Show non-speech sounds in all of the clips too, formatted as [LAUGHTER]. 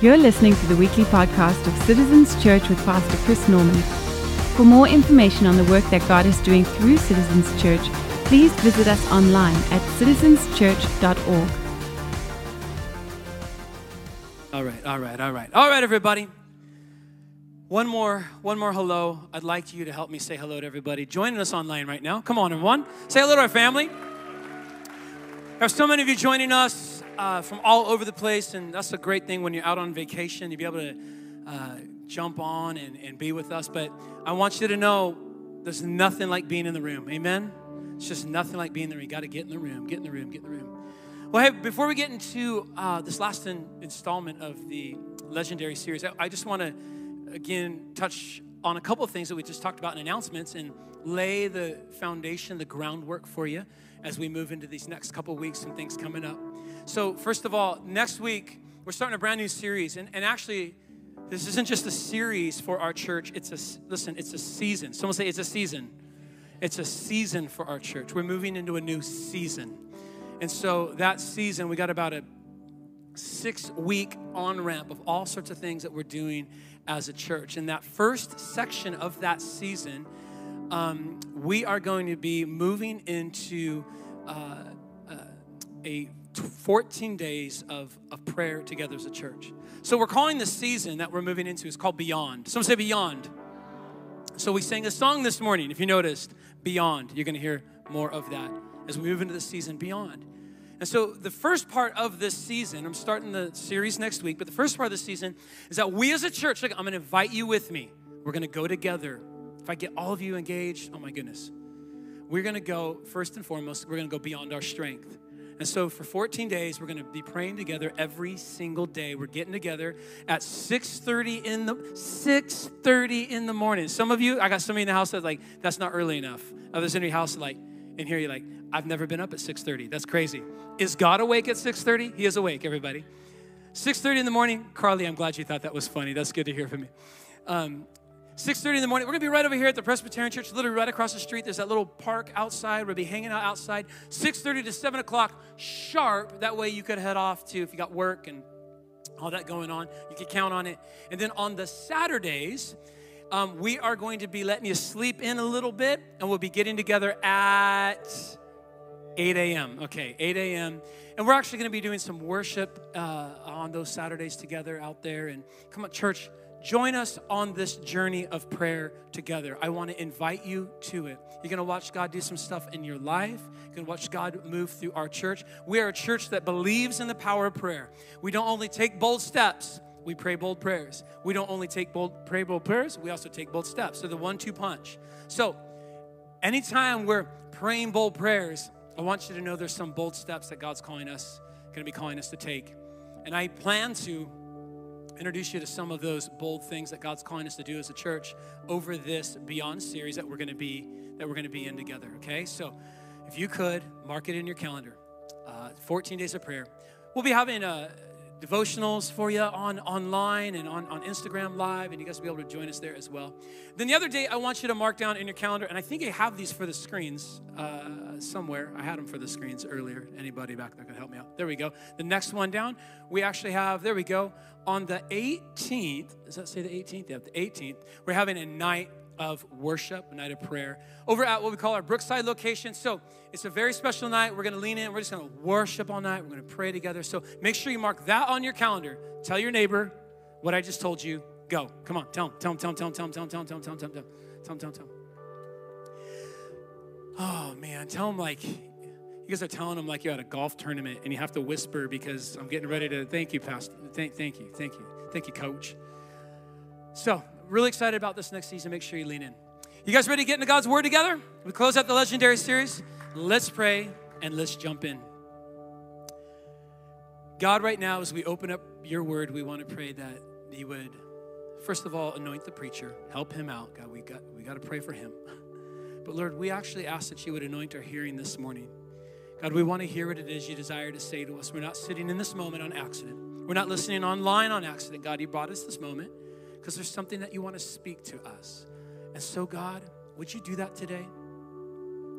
You're listening to the weekly podcast of Citizens Church with Pastor Chris Norman. For more information on the work that God is doing through Citizens Church, please visit us online at citizenschurch.org. All right, all right, all right. All right, everybody. One more, one more hello. I'd like you to help me say hello to everybody joining us online right now. Come on, everyone. Say hello to our family. There are so many of you joining us uh, from all over the place, and that's a great thing when you're out on vacation. You'll be able to uh, jump on and, and be with us. But I want you to know there's nothing like being in the room. Amen? It's just nothing like being there. You got to get in the room, get in the room, get in the room. Well, hey, before we get into uh, this last in, installment of the Legendary series, I, I just want to again touch on a couple of things that we just talked about in announcements and lay the foundation, the groundwork for you as we move into these next couple weeks and things coming up. So, first of all, next week, we're starting a brand new series. And, and actually, this isn't just a series for our church, it's a, listen, it's a season. Someone say it's a season. It's a season for our church. We're moving into a new season. And so, that season, we got about a six week on ramp of all sorts of things that we're doing as a church. In that first section of that season, um, we are going to be moving into uh, uh, a 14 days of, of prayer together as a church. So we're calling the season that we're moving into is called Beyond. Someone say Beyond. So we sang a song this morning, if you noticed, Beyond. You're going to hear more of that as we move into the season Beyond. And so the first part of this season, I'm starting the series next week, but the first part of the season is that we as a church, like, I'm going to invite you with me. We're going to go together. If I get all of you engaged, oh my goodness. We're going to go, first and foremost, we're going to go beyond our strength. And so for 14 days, we're going to be praying together every single day. We're getting together at 6:30 in the 6:30 in the morning. Some of you, I got somebody in the house that's like, that's not early enough. Others in your house like, and here you're like, I've never been up at 6:30. That's crazy. Is God awake at 6:30? He is awake, everybody. 6:30 in the morning. Carly, I'm glad you thought that was funny. That's good to hear from you. Um, 6.30 in the morning. We're going to be right over here at the Presbyterian Church, literally right across the street. There's that little park outside. We'll be hanging out outside. 6.30 to 7 o'clock sharp. That way you could head off to, if you got work and all that going on, you could count on it. And then on the Saturdays, um, we are going to be letting you sleep in a little bit, and we'll be getting together at 8 a.m. Okay, 8 a.m. And we're actually going to be doing some worship uh, on those Saturdays together out there. And come on, church Join us on this journey of prayer together. I want to invite you to it. You're going to watch God do some stuff in your life. You're going to watch God move through our church. We are a church that believes in the power of prayer. We don't only take bold steps, we pray bold prayers. We don't only take bold pray bold prayers, we also take bold steps. So the one-two punch. So anytime we're praying bold prayers, I want you to know there's some bold steps that God's calling us, to be calling us to take. And I plan to introduce you to some of those bold things that God's calling us to do as a church over this Beyond series that we're going to be that we're going to be in together. Okay, so if you could mark it in your calendar, uh, 14 days of prayer. We'll be having a devotionals for you on online and on, on Instagram Live, and you guys will be able to join us there as well. Then the other day, I want you to mark down in your calendar, and I think I have these for the screens uh, somewhere. I had them for the screens earlier. Anybody back there can help me out? There we go. The next one down, we actually have, there we go, on the 18th, does that say the 18th? Yeah, the 18th, we're having a night of worship, a night of prayer, over at what we call our Brookside location. So it's a very special night. We're going to lean in. We're just going to worship all night. We're going to pray together. So make sure you mark that on your calendar. Tell your neighbor what I just told you. Go. Come on. Tell him. Tell him. Tell him. Tell him. Tell him. Tell him. Tell him. Tell him. Tell him. Tell him. Tell him. Tell him. Oh man, tell him like you guys are telling him like you're at a golf tournament and you have to whisper because I'm getting ready to thank you, Pastor. Thank, thank you, thank you, thank you, Coach. So really excited about this next season. Make sure you lean in. You guys ready to get into God's Word together? We close out the legendary series. Let's pray and let's jump in. God, right now, as we open up your Word, we want to pray that you would, first of all, anoint the preacher, help him out. God, we got we got to pray for him. But Lord, we actually ask that you would anoint our hearing this morning. God, we want to hear what it is you desire to say to us. We're not sitting in this moment on accident. We're not listening online on accident. God, you brought us this moment because there's something that you want to speak to us. And so, God, would you do that today?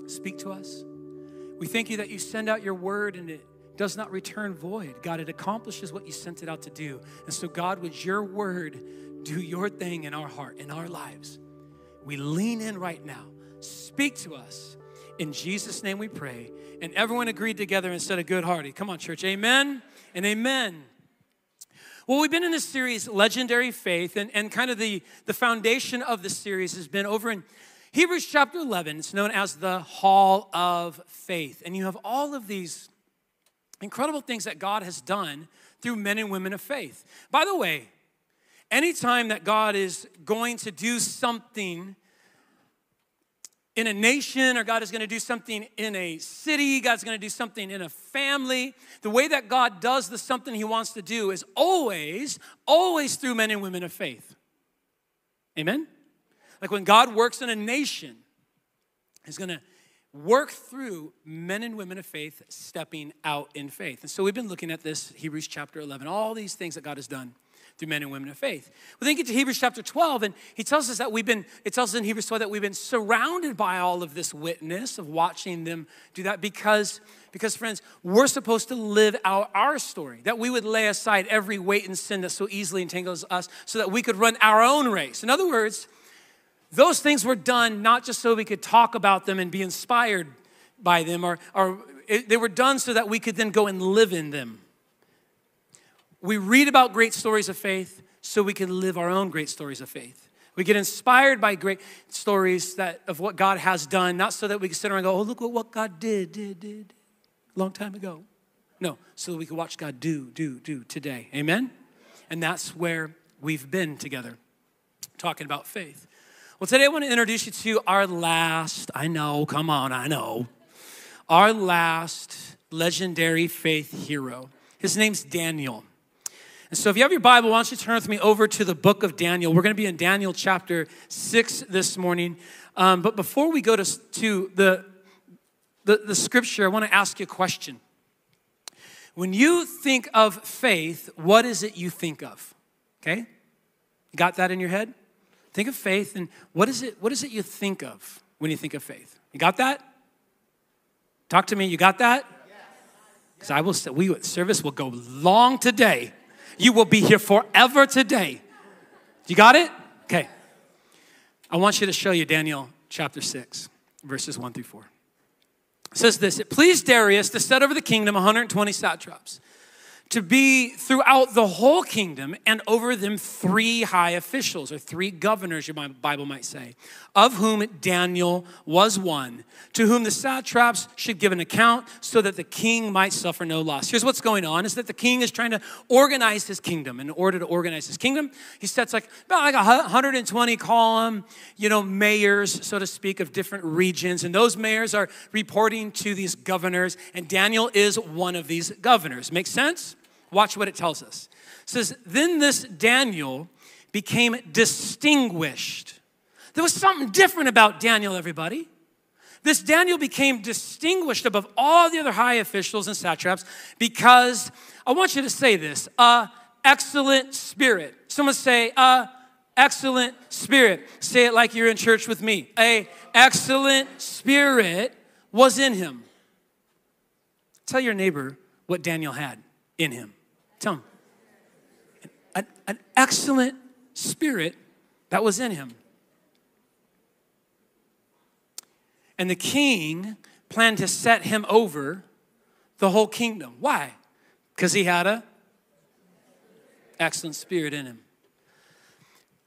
Speak to us. We thank you that you send out your word and it does not return void. God, it accomplishes what you sent it out to do. And so, God, would your word do your thing in our heart, in our lives? We lean in right now. Speak to us. In Jesus' name we pray. And everyone agreed together instead of good hearted. Come on, church. Amen and amen. Well, we've been in this series, Legendary Faith, and, and kind of the, the foundation of the series has been over in Hebrews chapter 11. It's known as the Hall of Faith. And you have all of these incredible things that God has done through men and women of faith. By the way, anytime that God is going to do something in a nation or God is going to do something in a city, God's going to do something in a family. The way that God does the something he wants to do is always, always through men and women of faith. Amen? Like when God works in a nation, he's going to work through men and women of faith stepping out in faith. And so we've been looking at this, Hebrews chapter 11, all these things that God has done through men and women of faith. We then get to Hebrews chapter 12, and he tells us that we've been, it tells us in Hebrews 12 that we've been surrounded by all of this witness of watching them do that because, because friends, we're supposed to live out our story, that we would lay aside every weight and sin that so easily entangles us so that we could run our own race. In other words, those things were done not just so we could talk about them and be inspired by them, or, or it, they were done so that we could then go and live in them. We read about great stories of faith so we can live our own great stories of faith. We get inspired by great stories that of what God has done, not so that we can sit around and go, oh, look at what God did, did, did, a long time ago. No, so that we can watch God do, do, do today. Amen? And that's where we've been together, talking about faith. Well, today I want to introduce you to our last, I know, come on, I know, our last legendary faith hero. His name's Daniel. And so, if you have your Bible, why don't you turn with me over to the book of Daniel? We're going to be in Daniel chapter 6 this morning. Um, but before we go to, to the, the, the scripture, I want to ask you a question. When you think of faith, what is it you think of? Okay? got that in your head? Think of faith, and what is it, what is it you think of when you think of faith? You got that? Talk to me, you got that? Because I will say, we service will go long today you will be here forever today. You got it? Okay. I want you to show you Daniel chapter 6, verses 1 through 4. It says this It pleased Darius to set over the kingdom 120 satraps to be throughout the whole kingdom and over them three high officials or three governors, your Bible might say, of whom Daniel was one, to whom the satraps should give an account so that the king might suffer no loss. Here's what's going on is that the king is trying to organize his kingdom. In order to organize his kingdom, he sets like about like 120 column, you know, mayors, so to speak, of different regions. And those mayors are reporting to these governors, and Daniel is one of these governors. Make sense? Watch what it tells us. It says, Then this Daniel became distinguished. There was something different about Daniel, everybody. This Daniel became distinguished above all the other high officials and satraps because I want you to say this a excellent spirit. Someone say, a excellent spirit. Say it like you're in church with me. A excellent spirit was in him. Tell your neighbor what Daniel had in him. Him. An, an excellent spirit that was in him. And the king planned to set him over the whole kingdom. Why? Because he had a excellent spirit in him.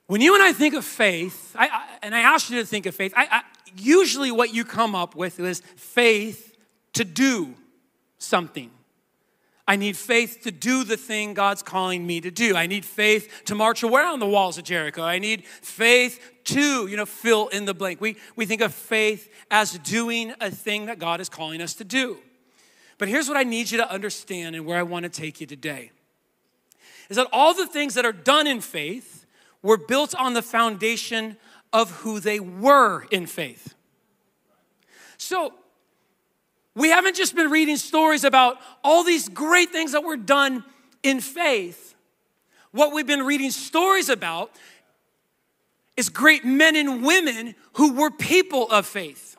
When you and I think of faith, I, I, and I ask you to think of faith, I, usually what you come up with is faith to do something. I need faith to do the thing God's calling me to do. I need faith to march around the walls of Jericho. I need faith to, you know, fill in the blank. We, we think of faith as doing a thing that God is calling us to do. But here's what I need you to understand and where I want to take you today is that all the things that are done in faith were built on the foundation of who they were in faith. So, we haven't just been reading stories about all these great things that were done in faith. What we've been reading stories about is great men and women who were people of faith.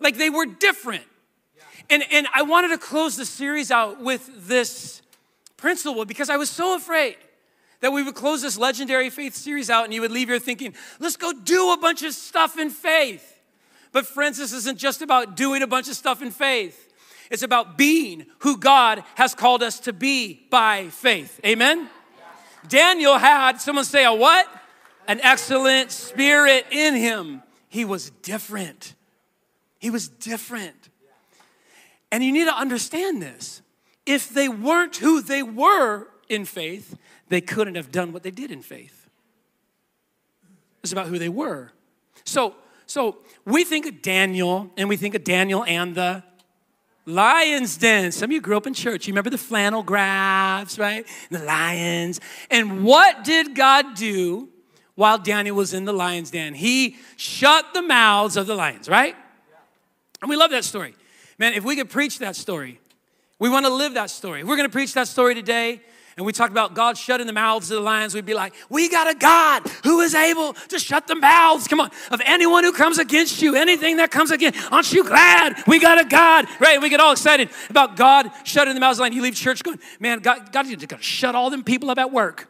Like they were different. And, and I wanted to close the series out with this principle because I was so afraid that we would close this legendary faith series out and you would leave here thinking, let's go do a bunch of stuff in faith. But, friends, this isn't just about doing a bunch of stuff in faith. It's about being who God has called us to be by faith. Amen? Daniel had, someone say, a what? An excellent spirit in him. He was different. He was different. And you need to understand this. If they weren't who they were in faith, they couldn't have done what they did in faith. It's about who they were. So, so we think of Daniel, and we think of Daniel and the lion's den. Some of you grew up in church. You remember the flannel graphs, right? The lions. And what did God do while Daniel was in the lion's den? He shut the mouths of the lions, right? And we love that story. Man, if we could preach that story, we want to live that story. If we're going to preach that story today, and we talk about God shutting the mouths of the lions, we'd be like, we got a God who is able to shut the mouths, come on, of anyone who comes against you, anything that comes against, aren't you glad we got a God, right? We get all excited about God shutting the mouths of the lions. You leave church going, man, God, God, you're going to shut all them people up at work.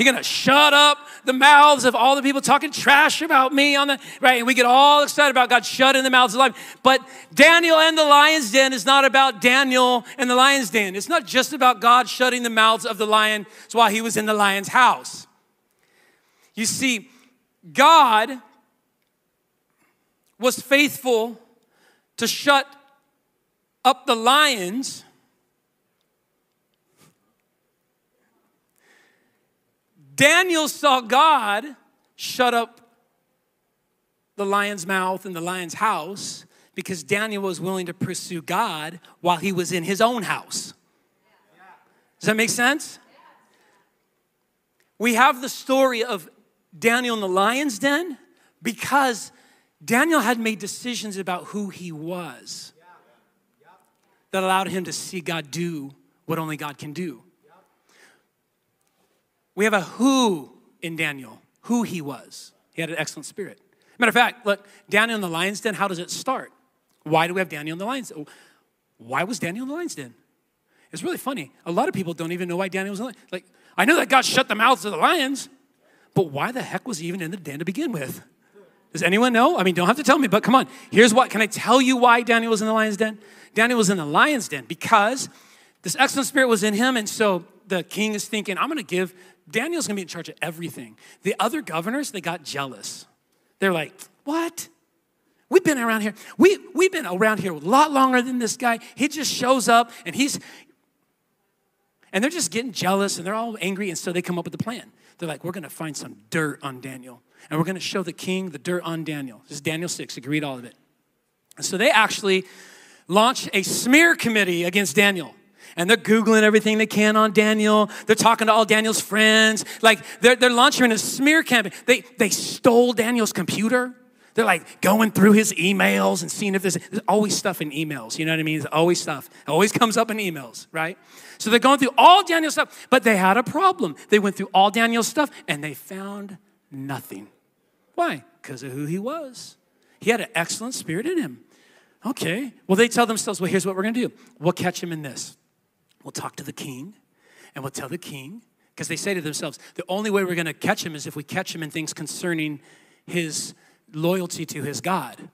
He's gonna shut up the mouths of all the people talking trash about me on the right. And we get all excited about God shutting the mouths of life. But Daniel and the lion's den is not about Daniel and the lion's den. It's not just about God shutting the mouths of the lion It's while he was in the lion's house. You see, God was faithful to shut up the lions Daniel saw God shut up the lion's mouth and the lion's house because Daniel was willing to pursue God while he was in his own house. Does that make sense? We have the story of Daniel in the lion's den because Daniel had made decisions about who he was that allowed him to see God do what only God can do. We have a who in Daniel, who he was. He had an excellent spirit. Matter of fact, look, Daniel in the lion's den, how does it start? Why do we have Daniel in the lion's den? Why was Daniel in the lion's den? It's really funny. A lot of people don't even know why Daniel was in the lion's Like, I know that God shut the mouths of the lions, but why the heck was he even in the den to begin with? Does anyone know? I mean, don't have to tell me, but come on. Here's what. Can I tell you why Daniel was in the lion's den? Daniel was in the lion's den because this excellent spirit was in him, and so the king is thinking, I'm to give Daniel's gonna be in charge of everything. The other governors, they got jealous. They're like, what? We've been around here. We, we've been around here a lot longer than this guy. He just shows up and he's, and they're just getting jealous and they're all angry. And so they come up with a plan. They're like, we're going to find some dirt on Daniel. And we're going to show the king the dirt on Daniel. This is Daniel 6. You can read all of it. And so they actually launched a smear committee against Daniel and they're Googling everything they can on Daniel. They're talking to all Daniel's friends. Like they're, they're launching a smear campaign. They, they stole Daniel's computer. They're like going through his emails and seeing if there's, there's always stuff in emails. You know what I mean? There's always stuff. It always comes up in emails, right? So they're going through all Daniel's stuff, but they had a problem. They went through all Daniel's stuff and they found nothing. Why? Because of who he was. He had an excellent spirit in him. Okay. Well, they tell themselves, well, here's what we're going to do. We'll catch him in this. We'll talk to the king and we'll tell the king, because they say to themselves, the only way we're going to catch him is if we catch him in things concerning his loyalty to his God.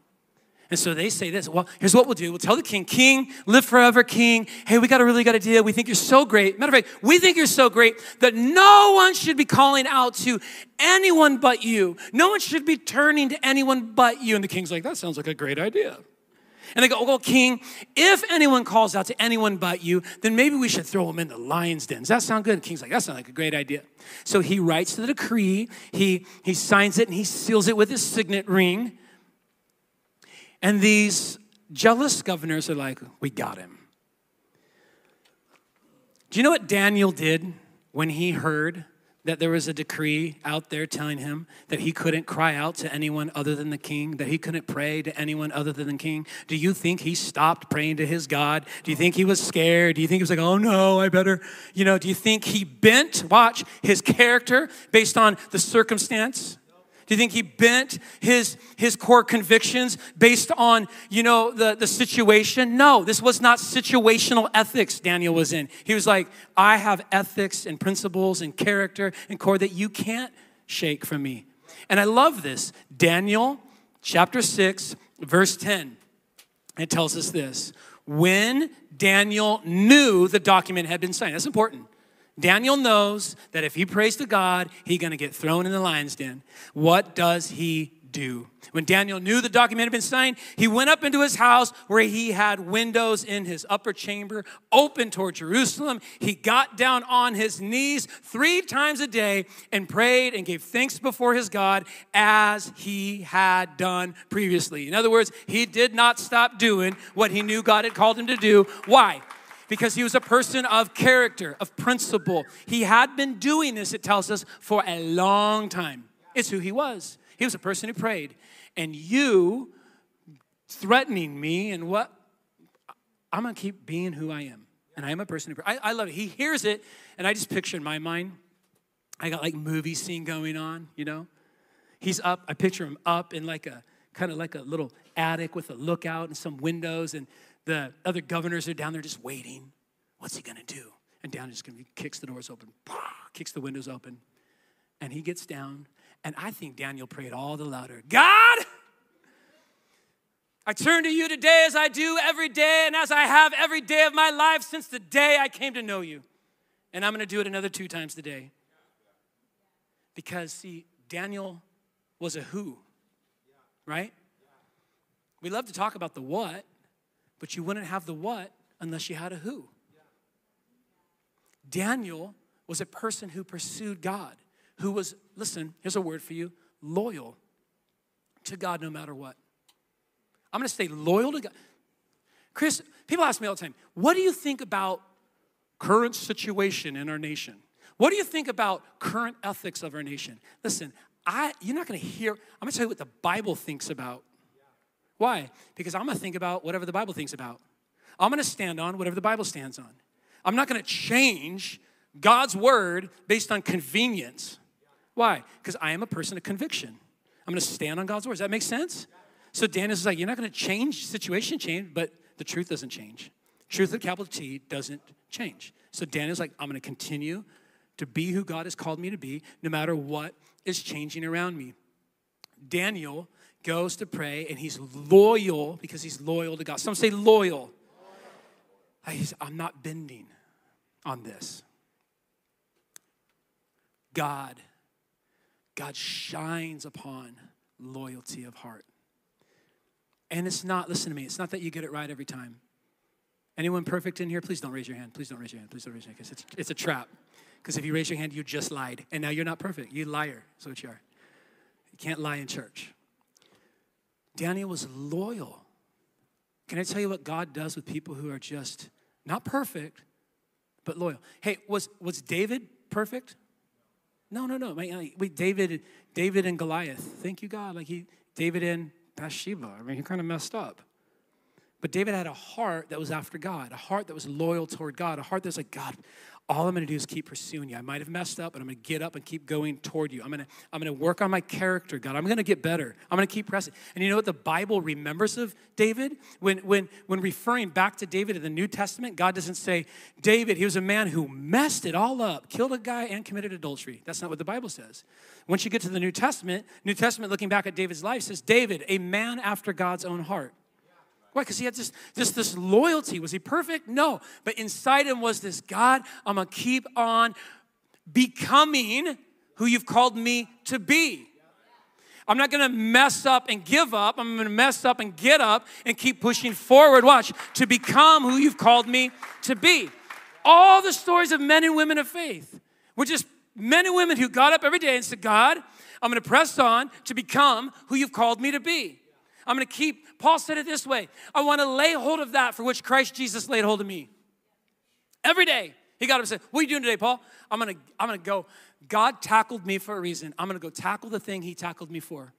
And so they say this, well, here's what we'll do. We'll tell the king, King, live forever, King. Hey, we got a really good idea. We think you're so great. Matter of fact, we think you're so great that no one should be calling out to anyone but you. No one should be turning to anyone but you. And the king's like, that sounds like a great idea. And they go, Well, King, if anyone calls out to anyone but you, then maybe we should throw him in the lion's den. Does that sound good? And King's like, That sounds like a great idea. So he writes the decree, he, he signs it, and he seals it with his signet ring. And these jealous governors are like, We got him. Do you know what Daniel did when he heard that there was a decree out there telling him that he couldn't cry out to anyone other than the king, that he couldn't pray to anyone other than the king? Do you think he stopped praying to his God? Do you think he was scared? Do you think he was like, oh no, I better, you know, do you think he bent, watch, his character based on the circumstance? Do you think he bent his, his core convictions based on, you know, the, the situation? No, this was not situational ethics Daniel was in. He was like, I have ethics and principles and character and core that you can't shake from me. And I love this. Daniel chapter 6, verse 10. It tells us this. When Daniel knew the document had been signed, that's important. Daniel knows that if he prays to God, he's going to get thrown in the lion's den. What does he do? When Daniel knew the document had been signed, he went up into his house where he had windows in his upper chamber open toward Jerusalem. He got down on his knees three times a day and prayed and gave thanks before his God as he had done previously. In other words, he did not stop doing what he knew God had called him to do. Why? Because he was a person of character, of principle. He had been doing this, it tells us, for a long time. It's who he was. He was a person who prayed. And you threatening me and what? I'm gonna keep being who I am. And I am a person who I, I love it. He hears it, and I just picture in my mind, I got like movie scene going on, you know? He's up, I picture him up in like a kind of like a little attic with a lookout and some windows, and the other governors are down there just waiting. What's he gonna do? And down just gonna kicks the doors open, kicks the windows open, and he gets down. And I think Daniel prayed all the louder God, I turn to you today as I do every day and as I have every day of my life since the day I came to know you. And I'm gonna do it another two times today. Because, see, Daniel was a who, right? We love to talk about the what, but you wouldn't have the what unless you had a who. Daniel was a person who pursued God, who was, listen, here's a word for you loyal to God no matter what. I'm gonna stay loyal to God. Chris, people ask me all the time, what do you think about current situation in our nation? What do you think about current ethics of our nation? Listen, I, you're not gonna hear, I'm gonna tell you what the Bible thinks about why? Because I'm going to think about whatever the Bible thinks about. I'm going to stand on whatever the Bible stands on. I'm not going to change God's word based on convenience. Why? Because I am a person of conviction. I'm going to stand on God's word. Does that make sense? So Daniel's like, you're not going to change situation change, but the truth doesn't change. Truth with capital T doesn't change. So Daniel's like, I'm going to continue to be who God has called me to be, no matter what is changing around me. Daniel goes to pray and he's loyal because he's loyal to God. Some say loyal. I'm not bending on this. God, God shines upon loyalty of heart. And it's not, listen to me, it's not that you get it right every time. Anyone perfect in here? Please don't raise your hand. Please don't raise your hand. Please don't raise your hand it's, it's a trap. Because if you raise your hand, you just lied. And now you're not perfect. You liar. That's what you are. You can't lie in church. Daniel was loyal. Can I tell you what God does with people who are just not perfect, but loyal? Hey, was, was David perfect? No, no, no. Wait, David, David and Goliath. Thank you, God. Like he, David and Bathsheba. I mean, he kind of messed up. But David had a heart that was after God, a heart that was loyal toward God, a heart that's like, God, all I'm going to do is keep pursuing you. I might have messed up, but I'm going to get up and keep going toward you. I'm going to I'm going to work on my character, God. I'm going to get better. I'm going to keep pressing. And you know what the Bible remembers of David? When when when referring back to David in the New Testament, God doesn't say David, he was a man who messed it all up, killed a guy and committed adultery. That's not what the Bible says. Once you get to the New Testament, New Testament looking back at David's life says David, a man after God's own heart. Why? Because he had this, this, this loyalty. Was he perfect? No. But inside him was this God, I'm going to keep on becoming who you've called me to be. I'm not gonna mess up and give up. I'm gonna mess up and get up and keep pushing forward. Watch, to become who you've called me to be. All the stories of men and women of faith were just men and women who got up every day and said, God, I'm gonna press on to become who you've called me to be. I'm going to keep, Paul said it this way I want to lay hold of that for which Christ Jesus laid hold of me. Every day, he got up and said, What are you doing today, Paul? I'm going to, I'm going to go. God tackled me for a reason. I'm going to go tackle the thing he tackled me for.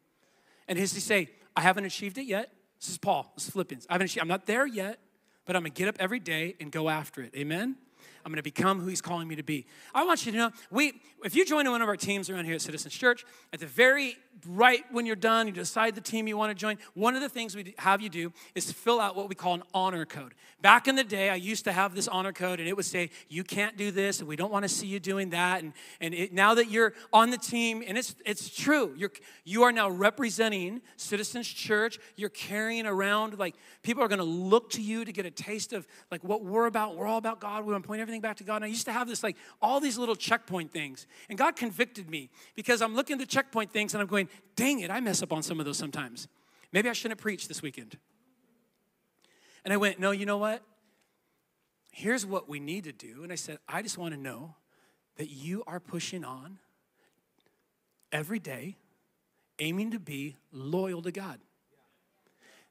And his he say, I haven't achieved it yet. This is Paul. This is Philippians. I haven't achieved, I'm not there yet, but I'm going to get up every day and go after it. Amen? I'm going to become who He's calling me to be. I want you to know, we, if you join one of our teams around here at Citizens Church, at the very right when you're done, you decide the team you want to join, one of the things we have you do is fill out what we call an honor code. Back in the day, I used to have this honor code, and it would say, You can't do this, and we don't want to see you doing that. And, and it, now that you're on the team, and it's, it's true, you're, you are now representing Citizens Church, you're carrying around, like, people are going to look to you to get a taste of, like, what we're about. We're all about God. We want to point everything back to God. And I used to have this, like, all these little checkpoint things. And God convicted me because I'm looking at the checkpoint things, and I'm going, Dang it, I mess up on some of those sometimes. Maybe I shouldn't preach this weekend. And I went, No, you know what? Here's what we need to do. And I said, I just want to know that you are pushing on every day, aiming to be loyal to God.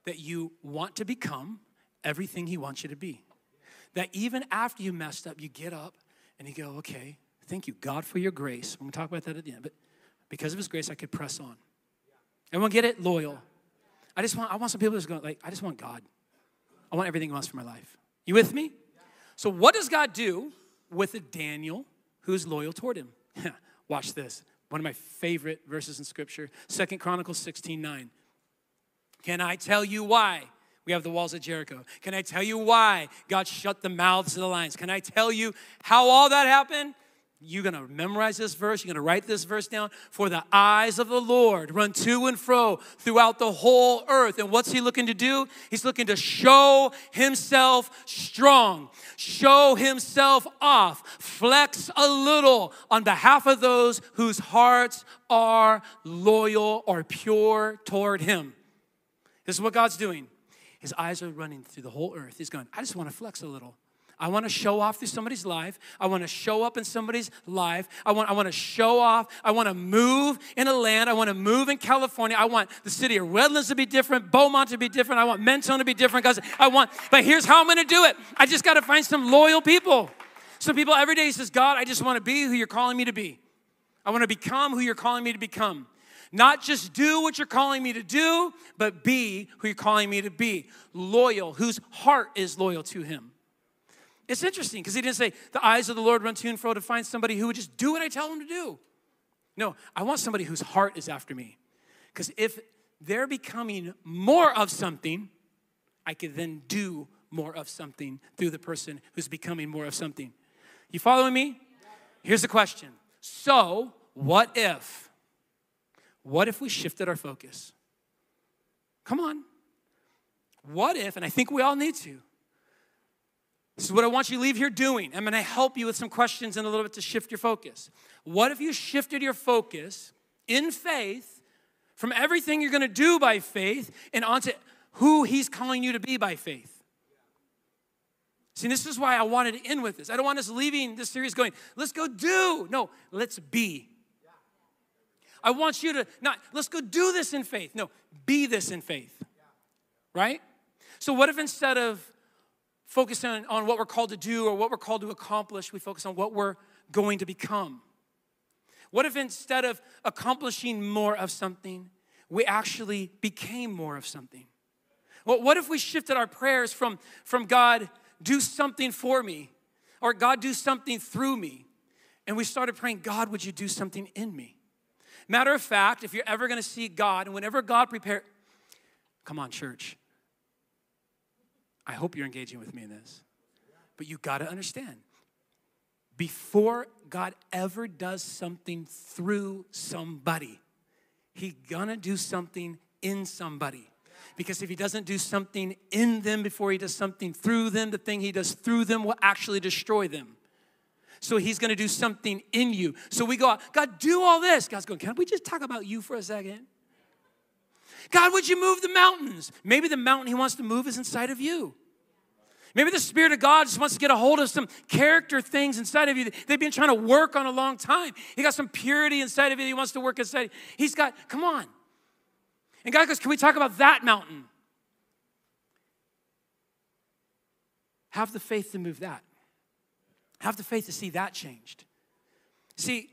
That you want to become everything He wants you to be. That even after you messed up, you get up and you go, okay, thank you, God, for your grace. I'm gonna talk about that at the end, but because of His grace, I could press on. Everyone get it? Loyal. I just want, I want some people just go, like, I just want God. I want everything else for my life. You with me? So, what does God do with a Daniel who's loyal toward him? [LAUGHS] Watch this. One of my favorite verses in scripture, Second Chronicles 16 9. Can I tell you why? We have the walls of Jericho. Can I tell you why God shut the mouths of the lions? Can I tell you how all that happened? You're going to memorize this verse. You're going to write this verse down. For the eyes of the Lord run to and fro throughout the whole earth. And what's he looking to do? He's looking to show himself strong, show himself off, flex a little on behalf of those whose hearts are loyal or pure toward him. This is what God's doing. His eyes are running through the whole earth. He's going, I just want to flex a little. I want to show off through somebody's life. I want to show up in somebody's life. I want, I want to show off. I want to move in a land. I want to move in California. I want the city of Redlands to be different, Beaumont to be different. I want Mentone to be different because I want, but here's how I'm going to do it. I just got to find some loyal people. Some people every day says, God, I just want to be who you're calling me to be. I want to become who you're calling me to become. Not just do what you're calling me to do, but be who you're calling me to be. Loyal, whose heart is loyal to him. It's interesting because he didn't say, the eyes of the Lord run to and fro to find somebody who would just do what I tell them to do. No, I want somebody whose heart is after me. Because if they're becoming more of something, I can then do more of something through the person who's becoming more of something. You following me? Here's the question. So, what if? What if we shifted our focus? Come on. What if, and I think we all need to, this is what I want you to leave here doing. I'm going to help you with some questions in a little bit to shift your focus. What if you shifted your focus in faith from everything you're going to do by faith and onto who He's calling you to be by faith? See, this is why I wanted to end with this. I don't want us leaving this series going, let's go do. No, let's be. I want you to not, let's go do this in faith. No, be this in faith. Right? So, what if instead of focusing on, on what we're called to do or what we're called to accomplish, we focus on what we're going to become. What if instead of accomplishing more of something, we actually became more of something? Well, what if we shifted our prayers from, from God, do something for me, or God, do something through me, and we started praying, God, would you do something in me? Matter of fact, if you're ever gonna see God, and whenever God prepare, come on, church, I hope you're engaging with me in this. But you got to understand before God ever does something through somebody, He gonna do something in somebody. Because if he doesn't do something in them before he does something through them, the thing he does through them will actually destroy them. So he's gonna do something in you. So we go, God, do all this. God's going, can we just talk about you for a second? God, would you move the mountains? Maybe the mountain he wants to move is inside of you. Maybe the Spirit of God just wants to get a hold of some character things inside of you they've been trying to work on a long time. He got some purity inside of you he wants to work inside. He's got, come on. And God goes, Can we talk about that mountain? Have the faith to move that. Have the faith to see that changed. See,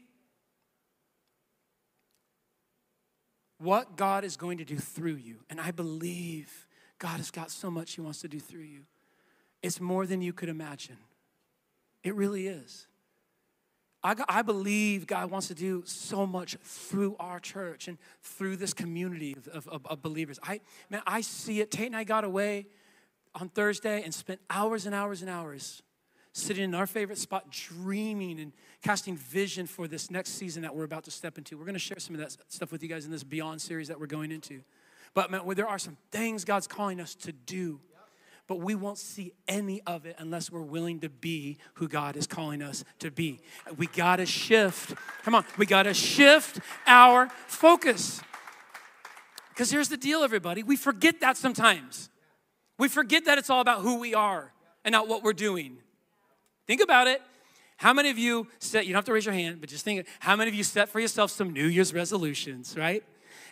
what God is going to do through you, and I believe God has got so much He wants to do through you. It's more than you could imagine. It really is. I, I believe God wants to do so much through our church and through this community of, of, of believers. I, man, I see it. Tate and I got away on Thursday and spent hours and hours and hours sitting in our favorite spot, dreaming and casting vision for this next season that we're about to step into. We're going to share some of that stuff with you guys in this Beyond series that we're going into. But man, there are some things God's calling us to do but we won't see any of it unless we're willing to be who God is calling us to be. We gotta shift. Come on, we gotta shift our focus. Because here's the deal, everybody we forget that sometimes. We forget that it's all about who we are and not what we're doing. Think about it. How many of you set, you don't have to raise your hand, but just think, how many of you set for yourself some New Year's resolutions, right?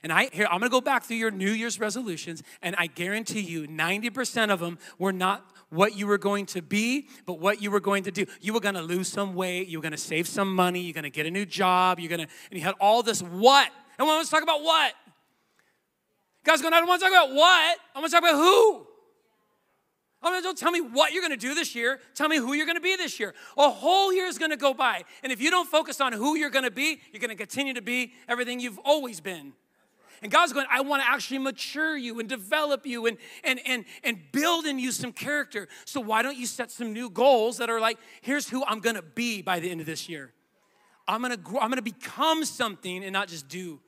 And I here I'm going to go back through your New Year's resolutions and I guarantee you 90% of them were not what you were going to be, but what you were going to do. You were going to lose some weight, you were going to save some money, you're going to get a new job, you're going to and you had all this what? And we want to talk about what? God's going, I don't want to talk about what. I want to talk about who. Oh, I mean, don't tell me what you're going to do this year. Tell me who you're going to be this year. A whole year is going to go by. And if you don't focus on who you're going to be, you're going to continue to be everything you've always been. And God's going, I want to actually mature you and develop you and, and, and, and build in you some character. So why don't you set some new goals that are like, here's who I'm going to be by the end of this year. I'm going to grow, I'm going to become something and not just do.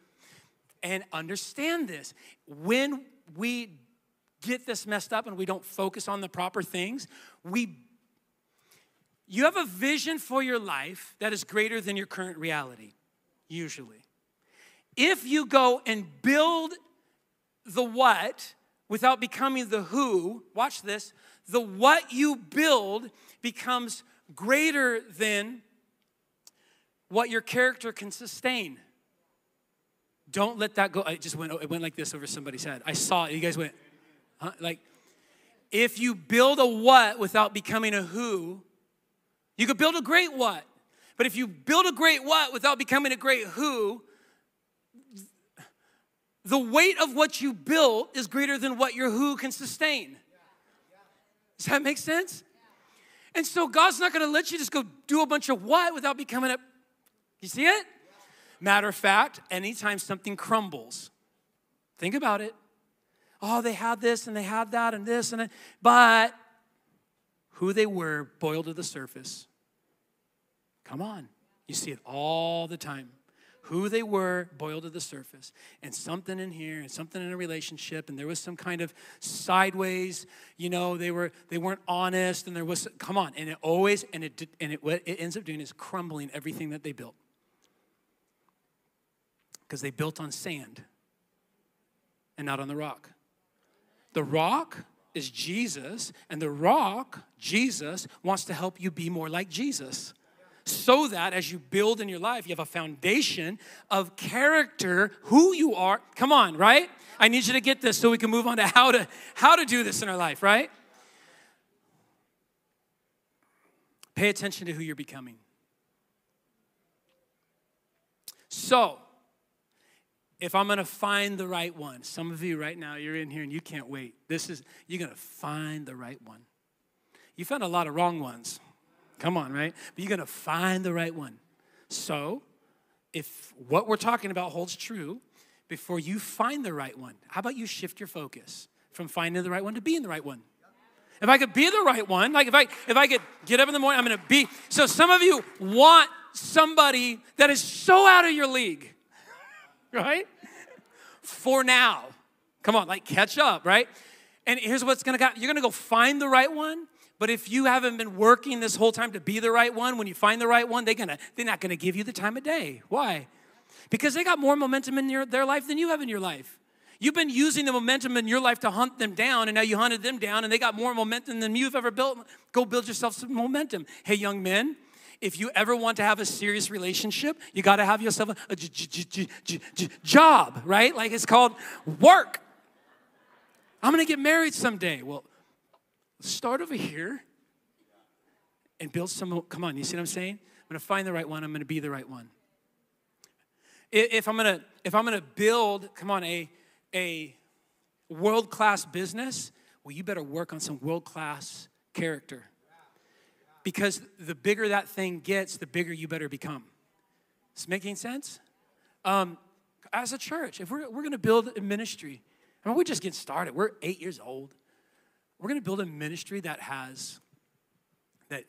And understand this. When we get this messed up and we don't focus on the proper things, we you have a vision for your life that is greater than your current reality, usually. If you go and build the what without becoming the who, watch this, the what you build becomes greater than what your character can sustain. Don't let that go. It just went, it went like this over somebody's head. I saw it. You guys went, Like, if you build a what without becoming a who, you could build a great what. But if you build a great what without becoming a great who, the weight of what you built is greater than what your who can sustain. Does that make sense? And so God's not gonna let you just go do a bunch of what without becoming a. You see it? Matter of fact, anytime something crumbles, think about it. Oh, they had this and they had that and this and that, but who they were boiled to the surface. Come on. You see it all the time. Who they were boiled to the surface. And something in here and something in a relationship and there was some kind of sideways you know they were they weren't honest and there was come on. And it always and it and it what it ends up doing is crumbling everything that they built. Because they built on sand and not on the rock the rock is Jesus and the rock Jesus wants to help you be more like Jesus so that as you build in your life, you have a foundation of character, who you are. Come on, right? I need you to get this so we can move on to how to how to do this in our life, right? Pay attention to who you're becoming. So, if I'm gonna find the right one, some of you right now, you're in here and you can't wait. This is, you're gonna find the right one. You found a lot of wrong ones. Come on, right? But you're gonna find the right one. So, if what we're talking about holds true, before you find the right one, how about you shift your focus from finding the right one to being the right one? If I could be the right one, like if I if I could get up in the morning, I'm gonna be. So some of you want somebody that is so out of your league, [LAUGHS] right? For now. Come on, like catch up, right? And here's what's gonna happen. You're gonna go find the right one, but if you haven't been working this whole time to be the right one, when you find the right one, they're, gonna, they're not to give you the time of day. Why? Because they got more momentum in your, their life than you have in your life. You've been using the momentum in your life to hunt them down, and now you hunted them down, and they got more momentum than you've ever built. Go build yourself some momentum. Hey, young men, if you ever want to have a serious relationship, you got to have yourself a job, right? Like it's called work. I'm going to get married someday. Well, start over here and build some. Come on, you see what I'm saying? I'm gonna find the right one. I'm gonna be the right one. If I'm gonna, if I'm gonna build, come on, a a world class business, well, you better work on some world class character. Because the bigger that thing gets, the bigger you better become. Is making sense? Um, as a church, if we're, we're going to build a ministry, I mean, we're just get started. We're eight years old. We're going to build a ministry that has that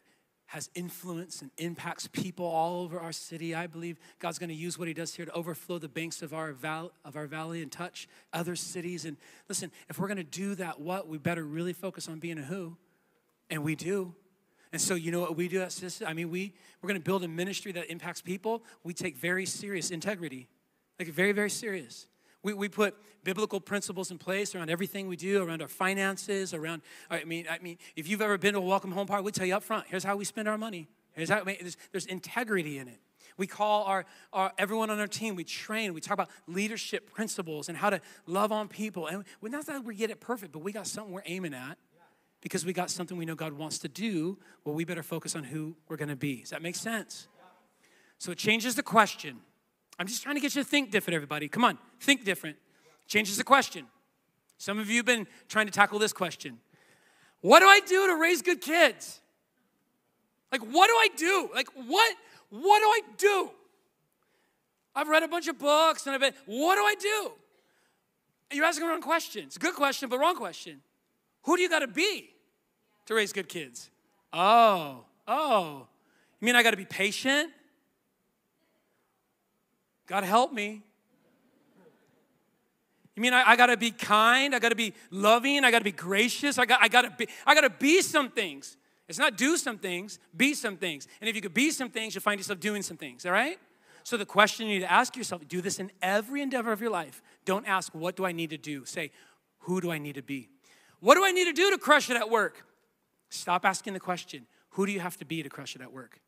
has influence and impacts people all over our city. I believe God's going to use what He does here to overflow the banks of our val- of our valley and touch other cities. And listen, if we're going to do that, what we better really focus on being a who, and we do. And so, you know what we do at Citizens? I mean, we, we're going to build a ministry that impacts people. We take very serious integrity, like very, very serious. We, we put biblical principles in place around everything we do, around our finances, around, I mean, I mean, if you've ever been to a welcome home party, we tell you up front, here's how we spend our money. Here's how, I mean, there's, there's integrity in it. We call our, our everyone on our team, we train, we talk about leadership principles and how to love on people. And we're not that we get it perfect, but we got something we're aiming at because we got something we know God wants to do. Well, we better focus on who we're gonna be. Does that make sense? So it changes the question. I'm just trying to get you to think different, everybody. Come on, think different. Changes the question. Some of you have been trying to tackle this question What do I do to raise good kids? Like, what do I do? Like, what, what do I do? I've read a bunch of books and I've been, what do I do? And you're asking the wrong question. It's a good question, but wrong question. Who do you got to be to raise good kids? Oh, oh. You mean I got to be patient? God help me. You mean I, I, gotta be kind? I gotta be loving? I gotta be gracious? I, got, I, gotta be, I gotta be some things. It's not do some things, be some things. And if you could be some things, you'll find yourself doing some things, all right? So the question you need to ask yourself, do this in every endeavor of your life. Don't ask, what do I need to do? Say, who do I need to be? What do I need to do to crush it at work? Stop asking the question, who do you have to be to crush it at work?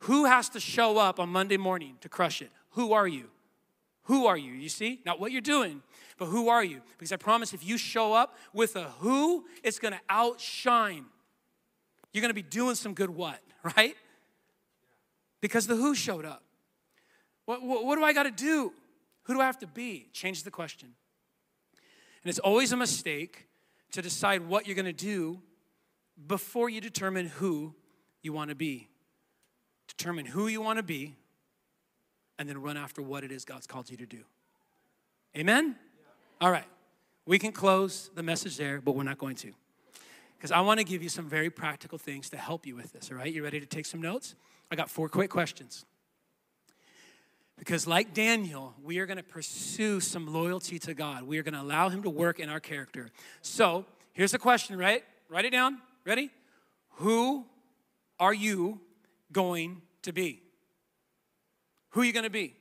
Who has to show up on Monday morning to crush it? Who are you? Who are you? You see? Not what you're doing, but who are you? Because I promise if you show up with a who, it's gonna outshine. You're gonna be doing some good what, right? Because the who showed up. What, what, what do I gotta do? Who do I have to be? Change the question. And it's always a mistake to decide what you're gonna do before you determine who you wanna be. Determine who you wanna be and then run after what it is God's called you to do. Amen? All right. We can close the message there, but we're not going to. Because I want to give you some very practical things to help you with this, all right? You ready to take some notes? I got four quick questions. Because, like Daniel, we are going to pursue some loyalty to God. We are going to allow Him to work in our character. So, here's the question, right? Write it down. Ready? Who are you going to be? Who are you going to be?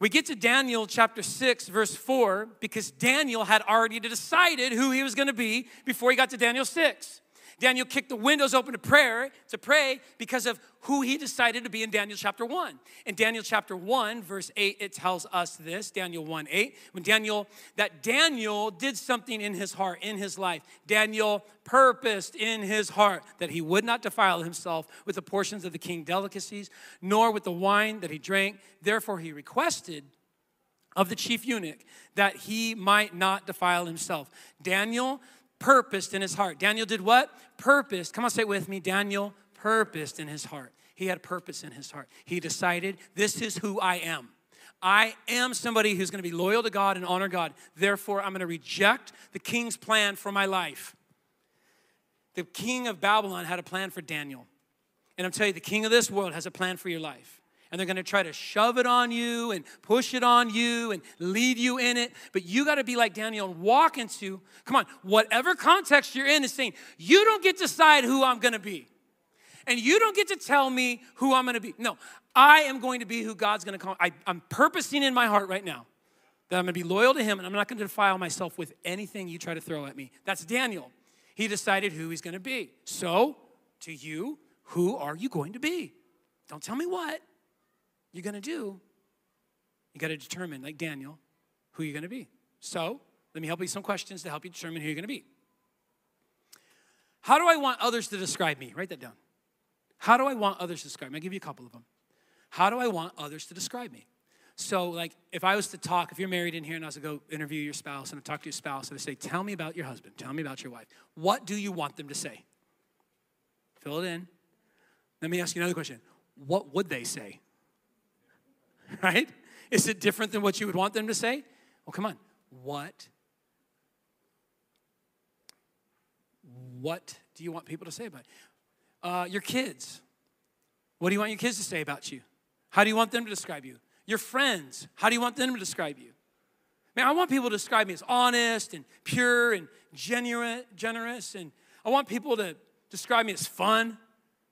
We get to Daniel chapter 6, verse 4, because Daniel had already decided who he was going to be before he got to Daniel 6. Daniel kicked the windows open to prayer to pray because of who he decided to be in Daniel chapter 1. In Daniel chapter 1, verse 8, it tells us this, Daniel 1 8, when Daniel, that Daniel did something in his heart, in his life. Daniel purposed in his heart that he would not defile himself with the portions of the king delicacies, nor with the wine that he drank. Therefore, he requested of the chief eunuch that he might not defile himself. Daniel purposed in his heart. Daniel did what? Purposed. Come on, say it with me. Daniel purposed in his heart. He had a purpose in his heart. He decided, this is who I am. I am somebody who's going to be loyal to God and honor God. Therefore, I'm going to reject the king's plan for my life. The king of Babylon had a plan for Daniel. And I'm telling you, the king of this world has a plan for your life and they're going to try to shove it on you and push it on you and lead you in it. But you got to be like Daniel and walk into, come on, whatever context you're in is saying, you don't get to decide who I'm going to be. And you don't get to tell me who I'm going to be. No, I am going to be who God's going to call. I, I'm purposing in my heart right now that I'm going to be loyal to Him and I'm not going to defile myself with anything you try to throw at me. That's Daniel. He decided who he's going to be. So, to you, who are you going to be? Don't tell me what you're going to do, you got to determine, like Daniel, who you're going to be. So, let me help you some questions to help you determine who you're going to be. How do I want others to describe me? Write that down. How do I want others to describe me? I'll give you a couple of them. How do I want others to describe me? So, like, if I was to talk, if you're married in here and I was to go interview your spouse and I talk to your spouse and I say, Tell me about your husband, tell me about your wife, what do you want them to say? Fill it in. Let me ask you another question. What would they say? [LAUGHS] Right? Is it different than what you would want them to say? Well, come on. What? What do you want people to say about you? Uh, your kids. What do you want your kids to say about you? How do you want them to describe you? Your friends. How do you want them to describe you? Man, I want people to describe me as honest and pure and genuine, generous, and I want people to describe me as fun.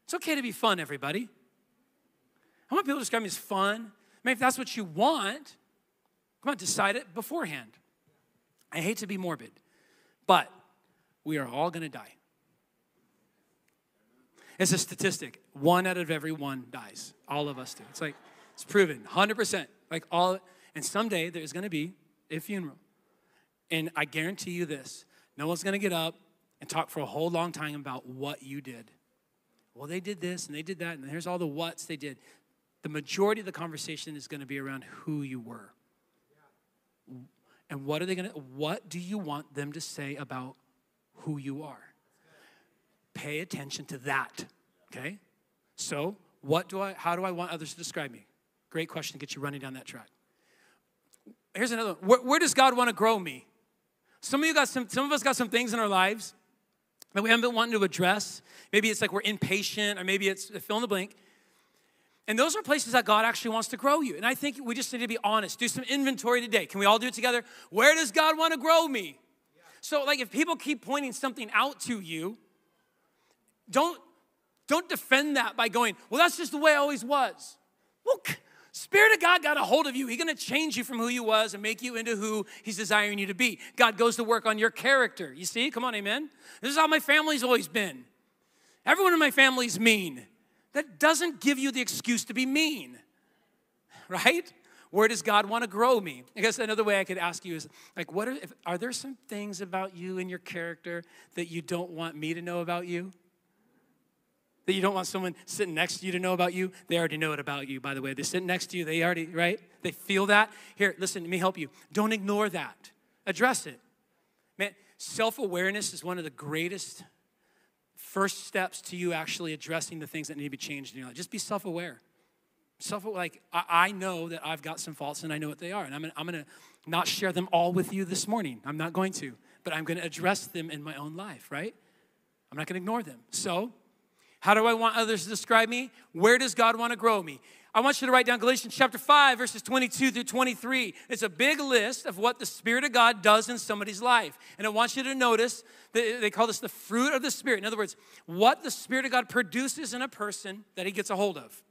It's okay to be fun, everybody. I want people to describe me as fun. Mean, if that's what you want, come on, decide it beforehand. I hate to be morbid, but we are all gonna die. It's a statistic. One out of every one dies. All of us do. It's like, it's proven, 100%. Like all, and someday there's gonna be a funeral. And I guarantee you this no one's gonna get up and talk for a whole long time about what you did. Well, they did this and they did that, and here's all the whats they did. The majority of the conversation is gonna be around who you were. And what are they gonna, what do you want them to say about who you are? Pay attention to that, okay? So, what do I, how do I want others to describe me? Great question to get you running down that track. Here's another one. Where, where does God want to grow me? Some of you got some, some of us got some things in our lives that we haven't been wanting to address. Maybe it's like we're impatient, or maybe it's fill in the blank. And those are places that God actually wants to grow you. And I think we just need to be honest. Do some inventory today. Can we all do it together? Where does God want to grow me? So, like, if people keep pointing something out to you, don't don't defend that by going, well, that's just the way I always was. Well, Spirit of God got a hold of you. He's going to change you from who you was and make you into who He's desiring you to be. God goes to work on your character. You see? Come on, amen. This is how my family's always been. Everyone in my family's mean. That doesn't give you the excuse to be mean, right? Where does God want to grow me? I guess another way I could ask you is like, what are, are there some things about you and your character that you don't want me to know about you? that you don't want someone sitting next to you to know about you. They already know it about you, by the way. They're sitting next to you, they already, right? They feel that. Here, listen, let me help you. Don't ignore that, address it. Man, self awareness is one of the greatest first steps to you actually addressing the things that need to be changed in your life. Just be self aware. Self like, I, I, know that I've got some faults and I know what they are. And I'm gonna, I'm gonna not share them all with you this morning. I'm not going to, but I'm gonna address them in my own life, right? I'm not gonna ignore them. So, how do I want others to describe me? Where does God want to grow me? I want you to write down Galatians chapter 5, verses 22 through 23. It's a big list of what the Spirit of God does in somebody's life. And I want you to notice that they call this the fruit of the Spirit. In other words, what the Spirit of God produces in a person that he gets a hold of.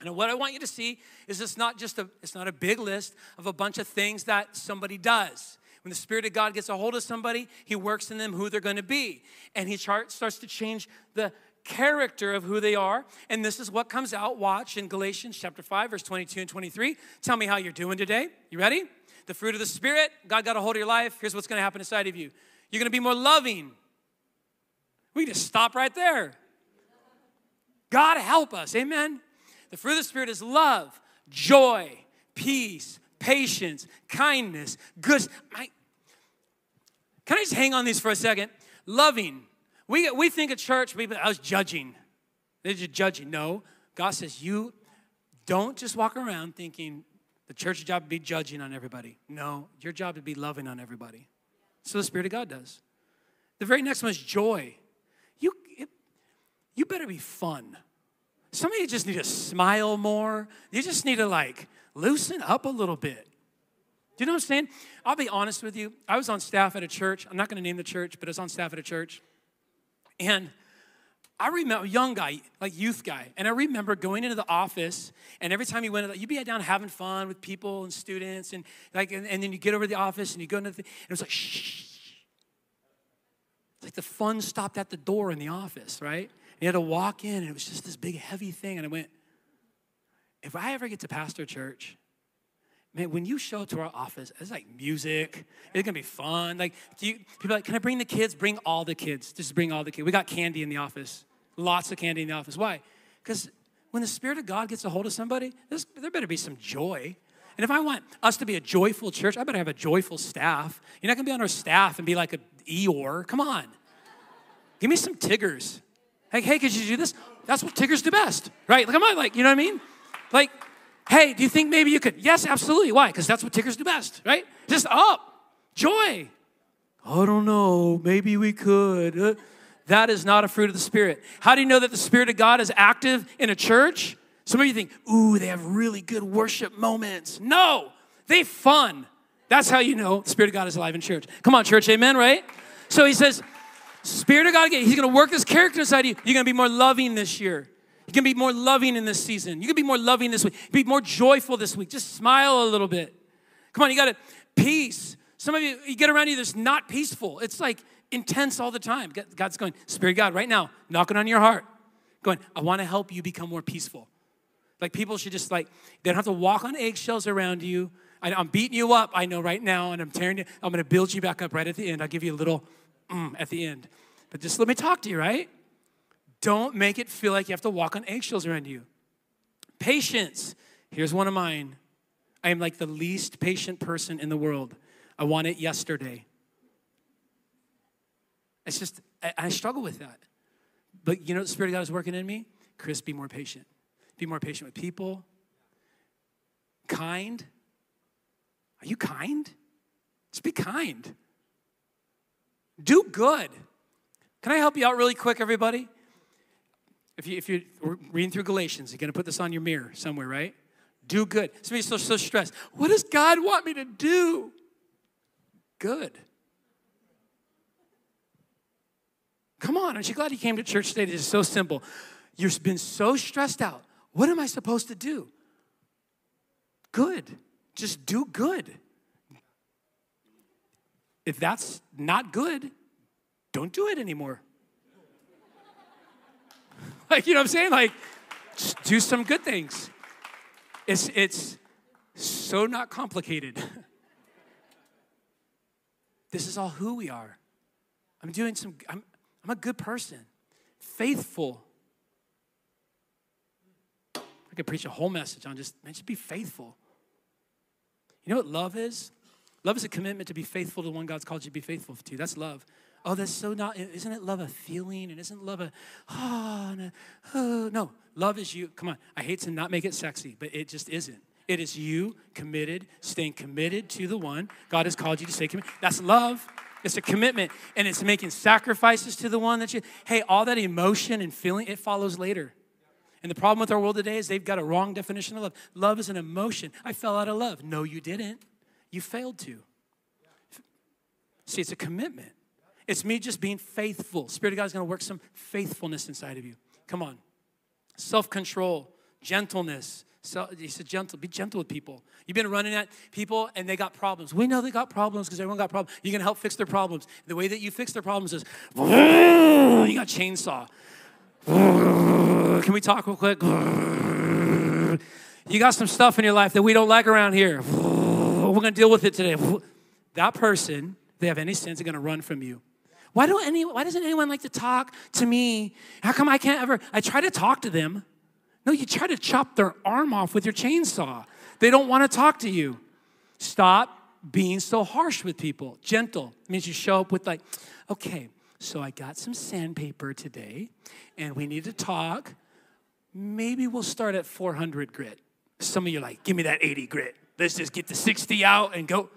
And what I want you to see is it's not just a it's not a big list of a bunch of things that somebody does. When the Spirit of God gets a hold of somebody, He works in them who they're going to be. And He starts to change the character of who they are. And this is what comes out. Watch in Galatians chapter 5, verse 22 and 23. Tell me how you're doing today. You ready? The fruit of the Spirit, God got a hold of your life. Here's what's going to happen inside of you you're going to be more loving. We just stop right there. God help us. Amen. The fruit of the Spirit is love, joy, peace, patience, kindness, good. I, can I just hang on these for a second? Loving, we, we think of church, people, I was judging. They're just judging. No, God says, you don't just walk around thinking the church's job to be judging on everybody. No, your job to be loving on everybody. So the Spirit of God does. The very next one is joy. You, it, you better be fun. Some of you just need to smile more. You just need to like loosen up a little bit. Do you know what I'm saying? I'll be honest with you. I was on staff at a church. I'm not going to name the church, but I was on staff at a church. And I remember young guy, like youth guy, and I remember going into the office, and every time you went, you'd be down having fun with people and students, and like, and, and then you get over to the office and you go into the, and it was like shh. It's like the fun stopped at the door in the office, right? And you had to walk in, and it was just this big heavy thing, and I went, if I ever get to pastor church, man, when you show up to our office, it's like music. It's gonna be fun. Like, you, people like, can I bring the kids? Bring all the kids. Just bring all the kids. We got candy in the office. Lots of candy in the office. Why? Because when the Spirit of God gets a hold of somebody, there better be some joy. And if I want us to be a joyful church, I better have a joyful staff. You're not gonna be on our staff and be like a Eeyore. Come on. Give me some Tiggers. Like, hey, could you do this? That's what Tiggers do best, right? Like, Come on, like, you know what I mean? Like, hey, do you think maybe you could? Yes, absolutely. Why? Because that's what Tiggers do best, right? Just up, joy. I don't know. Maybe we could. Uh, that is not a fruit of the Spirit. How do you know that the Spirit of God is active in a church? Some of you think, ooh, they have really good worship moments. No, they fun. That's how you know the Spirit of God is alive in church. Come on, church, amen, right? So he says, Spirit of God, again, He's gonna work His character inside you. You're gonna be more loving this year. You can be more loving in this season. You can be more loving this week. Be more joyful this week. Just smile a little bit. Come on, you got it. Peace. Some of you, you get around you that's not peaceful. It's like intense all the time. God's going, Spirit God, right now, knocking on your heart, going, I want to help you become more peaceful. Like people should just like, they don't have to walk on eggshells around you. I, am beating you up, I know right now, and I'm tearing you. I'm going to build you back up right at the end. I'll give you a little mm, at the end. But just let me talk to you, right? Don't make it feel like you have to walk on eggshells around you. Patience. Here's one of mine. I am like the least patient person in the world. I want it yesterday. It's just, I, I struggle with that. But you know the Spirit of God is working in me? Chris, be more patient. Be more patient with people. Kind. Are you kind? Just be kind. Do good. Can I help you out really quick, everybody? If, you, if you're reading through Galatians, you're going to put this on your mirror somewhere, right? Do good. Somebody's so, so stressed. What does God want me to do? Good. Come on, aren't you glad you came to church today? It's so simple. You've been so stressed out. What am I supposed to do? Good. Just do good. If that's not good, don't do it anymore. [LAUGHS] like, you know what I'm saying? Like, do some good things. It's, it's so not complicated. [LAUGHS] this is all who we are. I'm doing some, I'm, I'm a good person, faithful. I could preach a whole message on just, man, just be faithful. You know what love is? Love is a commitment to be faithful to the one God's called you to be faithful to. That's love. Oh, that's so not, isn't it love a feeling? And isn't love a, ah, oh, no, oh, no. Love is you, come on, I hate to not make it sexy, but it just isn't. It is you committed, staying committed to the one God has called you to stay committed. That's love. It's a commitment, and it's making sacrifices to the one that you, hey, all that emotion and feeling, it follows later. And the problem with our world today is they've got a wrong definition of love. Love is an emotion. I fell out of love. No, you didn't. You failed to. See, it's a commitment. It's me just being faithful. Spirit of God is going to work some faithfulness inside of you. Come on. Self control, gentleness. So he said, gentle, be gentle with people. You've been running at people and they got problems. We know they got problems because everyone got problems. You're gonna help fix their problems. The way that you fix their problems is you got chainsaw. Can we talk real quick? You got some stuff in your life that we don't like around here. We're gonna deal with it today. That person, they have any sense, are gonna run from you. Why don't any why doesn't anyone like to talk to me? How come I can't ever I try to talk to them. No, you try to chop their arm off with your chainsaw. They don't want to talk to you. Stop being so harsh with people. Gentle means you show up with like, okay, so I got some sandpaper today and we need to talk. Maybe we'll start at 400 grit. Some of you like, give me that 80 grit. Let's just get the 60 out and go.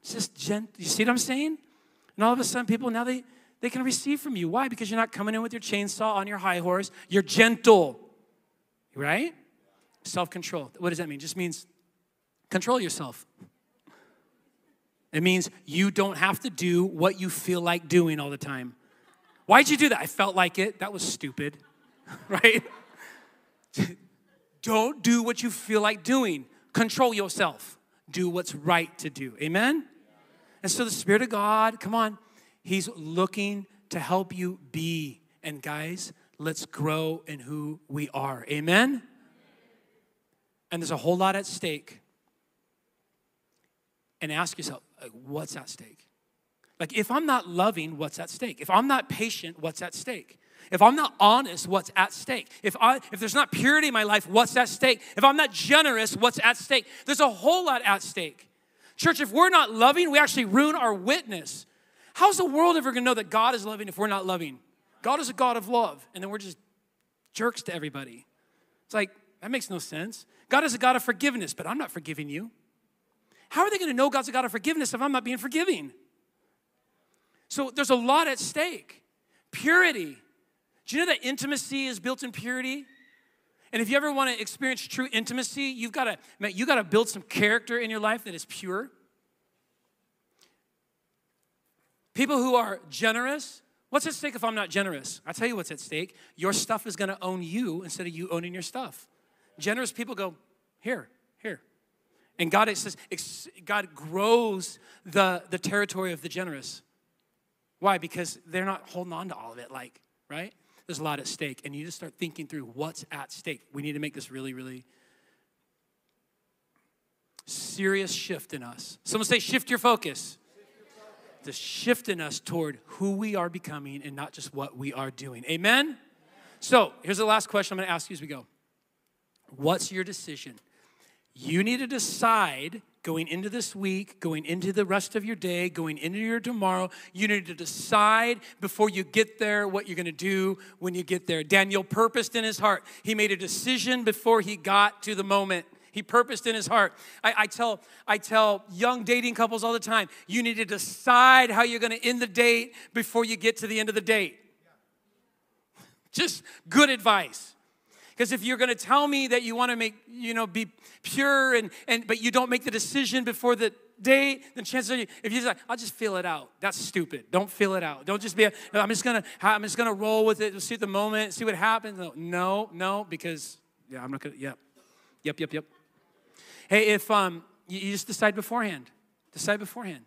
It's just gentle. You see what I'm saying? And all of a sudden, people now they they can receive from you. Why? Because you're not coming in with your chainsaw on your high horse. You're gentle, right? Self control. What does that mean? It just means control yourself. It means you don't have to do what you feel like doing all the time. Why'd you do that? I felt like it. That was stupid, [LAUGHS] right? don't do what you feel like doing. Control yourself. Do what's right to do. Amen? And so the Spirit of God, come on, He's looking to help you be. And guys, let's grow in who we are. Amen? And there's a whole lot at stake. And ask yourself, what's at stake? Like, if I'm not loving, what's at stake? If I'm not patient, what's at stake? If I'm not honest, what's at stake? If, I, if there's not purity in my life, what's at stake? If I'm not generous, what's at stake? There's a whole lot at stake. Church, if we're not loving, we actually ruin our witness. How's the world ever gonna know that God is loving if we're not loving? God is a God of love, and then we're just jerks to everybody. It's like, that makes no sense. God is a God of forgiveness, but I'm not forgiving you. How are they going to know God's a God of forgiveness if I'm not being forgiving? So there's a lot at stake. Purity. Do you know that intimacy is built in purity? And if you ever want to experience true intimacy, you've got to man, you got to build some character in your life that is pure. People who are generous, what's at stake if I'm not generous? i tell you what's at stake. Your stuff is to own you instead of you owning your stuff. Generous people go, here, here. And God it says, God grows the, the territory of the generous. Why? Because they're not holding on to all of it, like, right? There's a lot at stake. And you just start thinking through what's at stake. We need to make this really, really serious shift in us. Someone say, shift your focus. The shift in us toward who we are becoming and not just what we are doing. Amen? So here's the last question I'm to ask you as we go. What's your decision? You need to decide going into this week, going into the rest of your day, going into your tomorrow, you need to decide before you get there what you're going to do when you get there. Daniel purposed in his heart. He made a decision before he got to the moment. He purposed in his heart. I, I, tell, I tell young dating couples all the time you need to decide how you're going to end the date before you get to the end of the date. Just good advice. Because if you're going to tell me that you want to make, you know, be pure and, and but you don't make the decision before the day, then chances are you, if you're like, I'll just feel it out. That's stupid. Don't feel it out. Don't just be, I'm just gonna, I'm just gonna roll with it, see the moment, see what happens. No, no, no, because yeah, I'm not gonna, yep, yep, yep, yep. Hey, if um, you, you just decide beforehand, decide beforehand.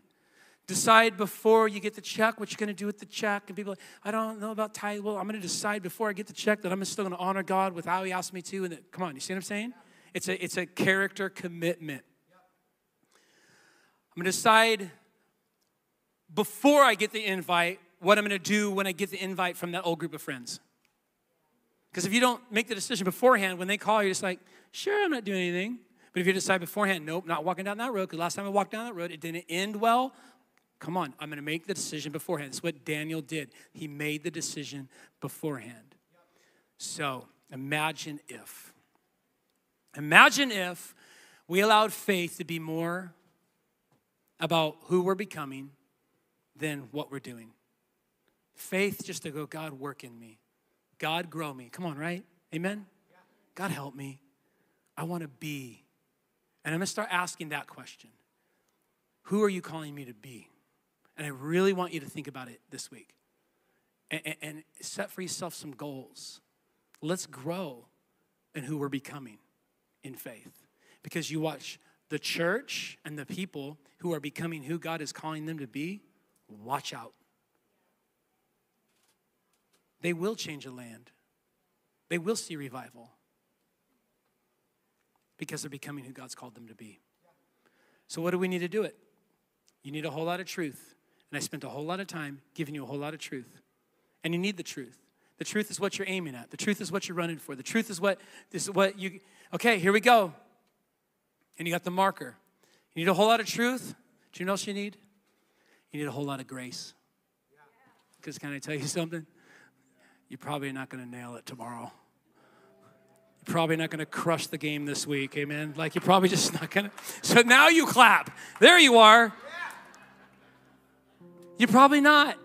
Decide before you get the check what you're going to do with the check. And people, like, I don't know about tithe. Well, I'm going to decide before I get the check that I'm still going to honor God with how He asked me to. And that, come on, you see what I'm saying? It's a it's a character commitment. I'm going to decide before I get the invite what I'm going to do when I get the invite from that old group of friends. Because if you don't make the decision beforehand, when they call, you're just like, sure, I'm not doing anything. But if you decide beforehand, nope, not walking down that road, because last time I walked down that road, it didn't end well, Come on, I'm going to make the decision beforehand. That's what Daniel did. He made the decision beforehand. So imagine if. Imagine if we allowed faith to be more about who we're becoming than what we're doing. Faith just to go, God, work in me. God, grow me. Come on, right? Amen? God, help me. I want to be. And I'm going to start asking that question Who are you calling me to be? And I really want you to think about it this week and, and, set for yourself some goals. Let's grow in who we're becoming in faith. Because you watch the church and the people who are becoming who God is calling them to be, watch out. They will change a land, they will see revival because they're becoming who God's called them to be. So, what do we need to do it? You need a whole lot of truth. And I spent a whole lot of time giving you a whole lot of truth. And you need the truth. The truth is what you're aiming at. The truth is what you're running for. The truth is what this is what you okay, here we go. And you got the marker. You need a whole lot of truth. Do you know what else you need? You need a whole lot of grace. Because can I tell you something? You're probably not going to nail it tomorrow. You're probably not going to crush the game this week, amen? Like you're probably just [LAUGHS] not going to. So now you clap. There you are. You're probably not.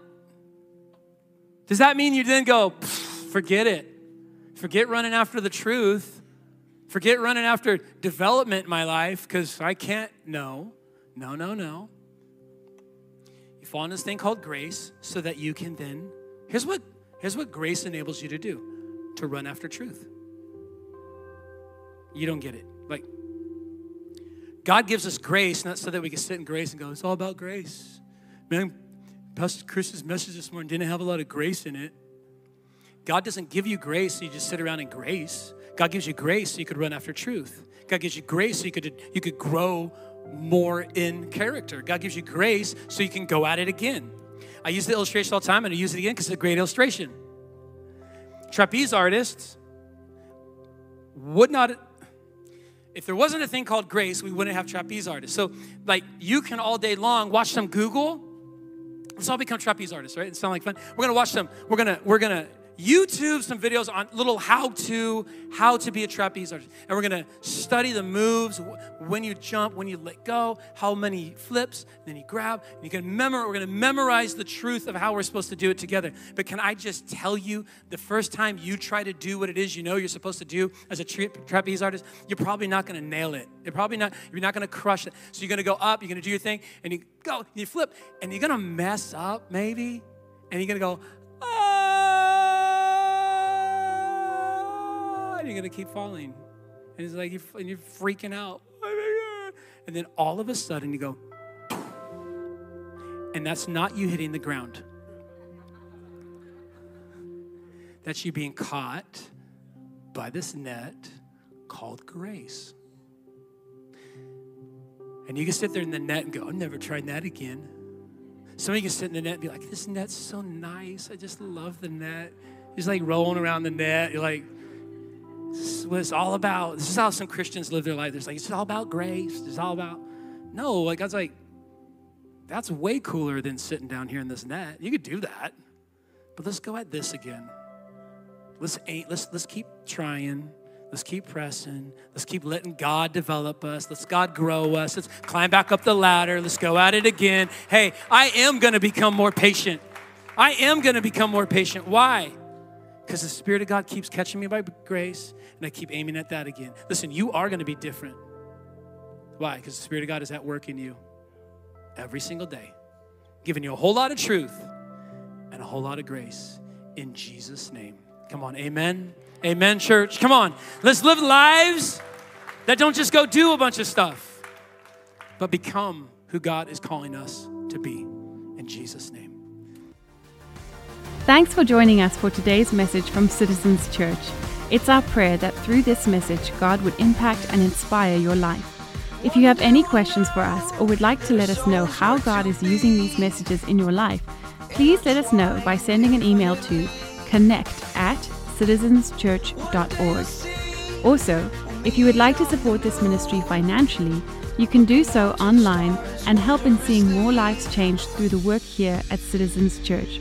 Does that mean you then go, forget it? Forget running after the truth. Forget running after development in my life because I can't. No, no, no, no. You fall in this thing called grace so that you can then. Here's what, here's what grace enables you to do to run after truth. You don't get it. Like, God gives us grace not so that we can sit in grace and go, it's all about grace. Man, Pastor Chris's message this morning didn't have a lot of grace in it. God doesn't give you grace so you just sit around in grace. God gives you grace so you could run after truth. God gives you grace so you could, you could grow more in character. God gives you grace so you can go at it again. I use the illustration all the time and I use it again because it's a great illustration. Trapeze artists would not, if there wasn't a thing called grace, we wouldn't have trapeze artists. So, like, you can all day long watch some Google Let's all become trapeze artists, right? It sounds like fun. We're gonna watch them. We're gonna we're gonna YouTube some videos on little how to, how to be a trapeze artist. And we're gonna study the moves, when you jump, when you let go, how many flips, then you grab, and you can memorize, we're gonna memorize the truth of how we're supposed to do it together. But can I just tell you, the first time you try to do what it is you know you're supposed to do as a tra- trapeze artist, you're probably not gonna nail it. You're probably not, you're not gonna crush it. So you're gonna go up, you're gonna do your thing, and you go, and you flip, and you're gonna mess up maybe, and you're gonna go, ah, you're gonna keep falling. And it's like, you're, and you're freaking out. Oh and then all of a sudden you go, and that's not you hitting the ground. That's you being caught by this net called grace. And you can sit there in the net and go, I'm never trying that again. Some of you can sit in the net and be like, this net's so nice. I just love the net. Just like rolling around the net. You're like, this is what it's all about. This is how some Christians live their life. It's like, it's all about grace. It's all about, no, like God's like, that's way cooler than sitting down here in this net. You could do that. But let's go at this again. Let's ain't, let's let's keep trying. Let's keep pressing. Let's keep letting God develop us. Let's God grow us. Let's climb back up the ladder. Let's go at it again. Hey, I am going to become more patient. I am going to become more patient. Why? Because the Spirit of God keeps catching me by grace, and I keep aiming at that again. Listen, you are going to be different. Why? Because the Spirit of God is at work in you every single day, giving you a whole lot of truth and a whole lot of grace in Jesus' name. Come on, amen. Amen, church. Come on. Let's live lives that don't just go do a bunch of stuff, but become who God is calling us to be. In Jesus' name. Thanks for joining us for today's message from Citizens Church. It's our prayer that through this message, God would impact and inspire your life. If you have any questions for us or would like to let us know how God is using these messages in your life, please let us know by sending an email to connect at citizenschurch.org. Also, if you would like to support this ministry financially, you can do so online and help in seeing more lives changed through the work here at Citizens Church.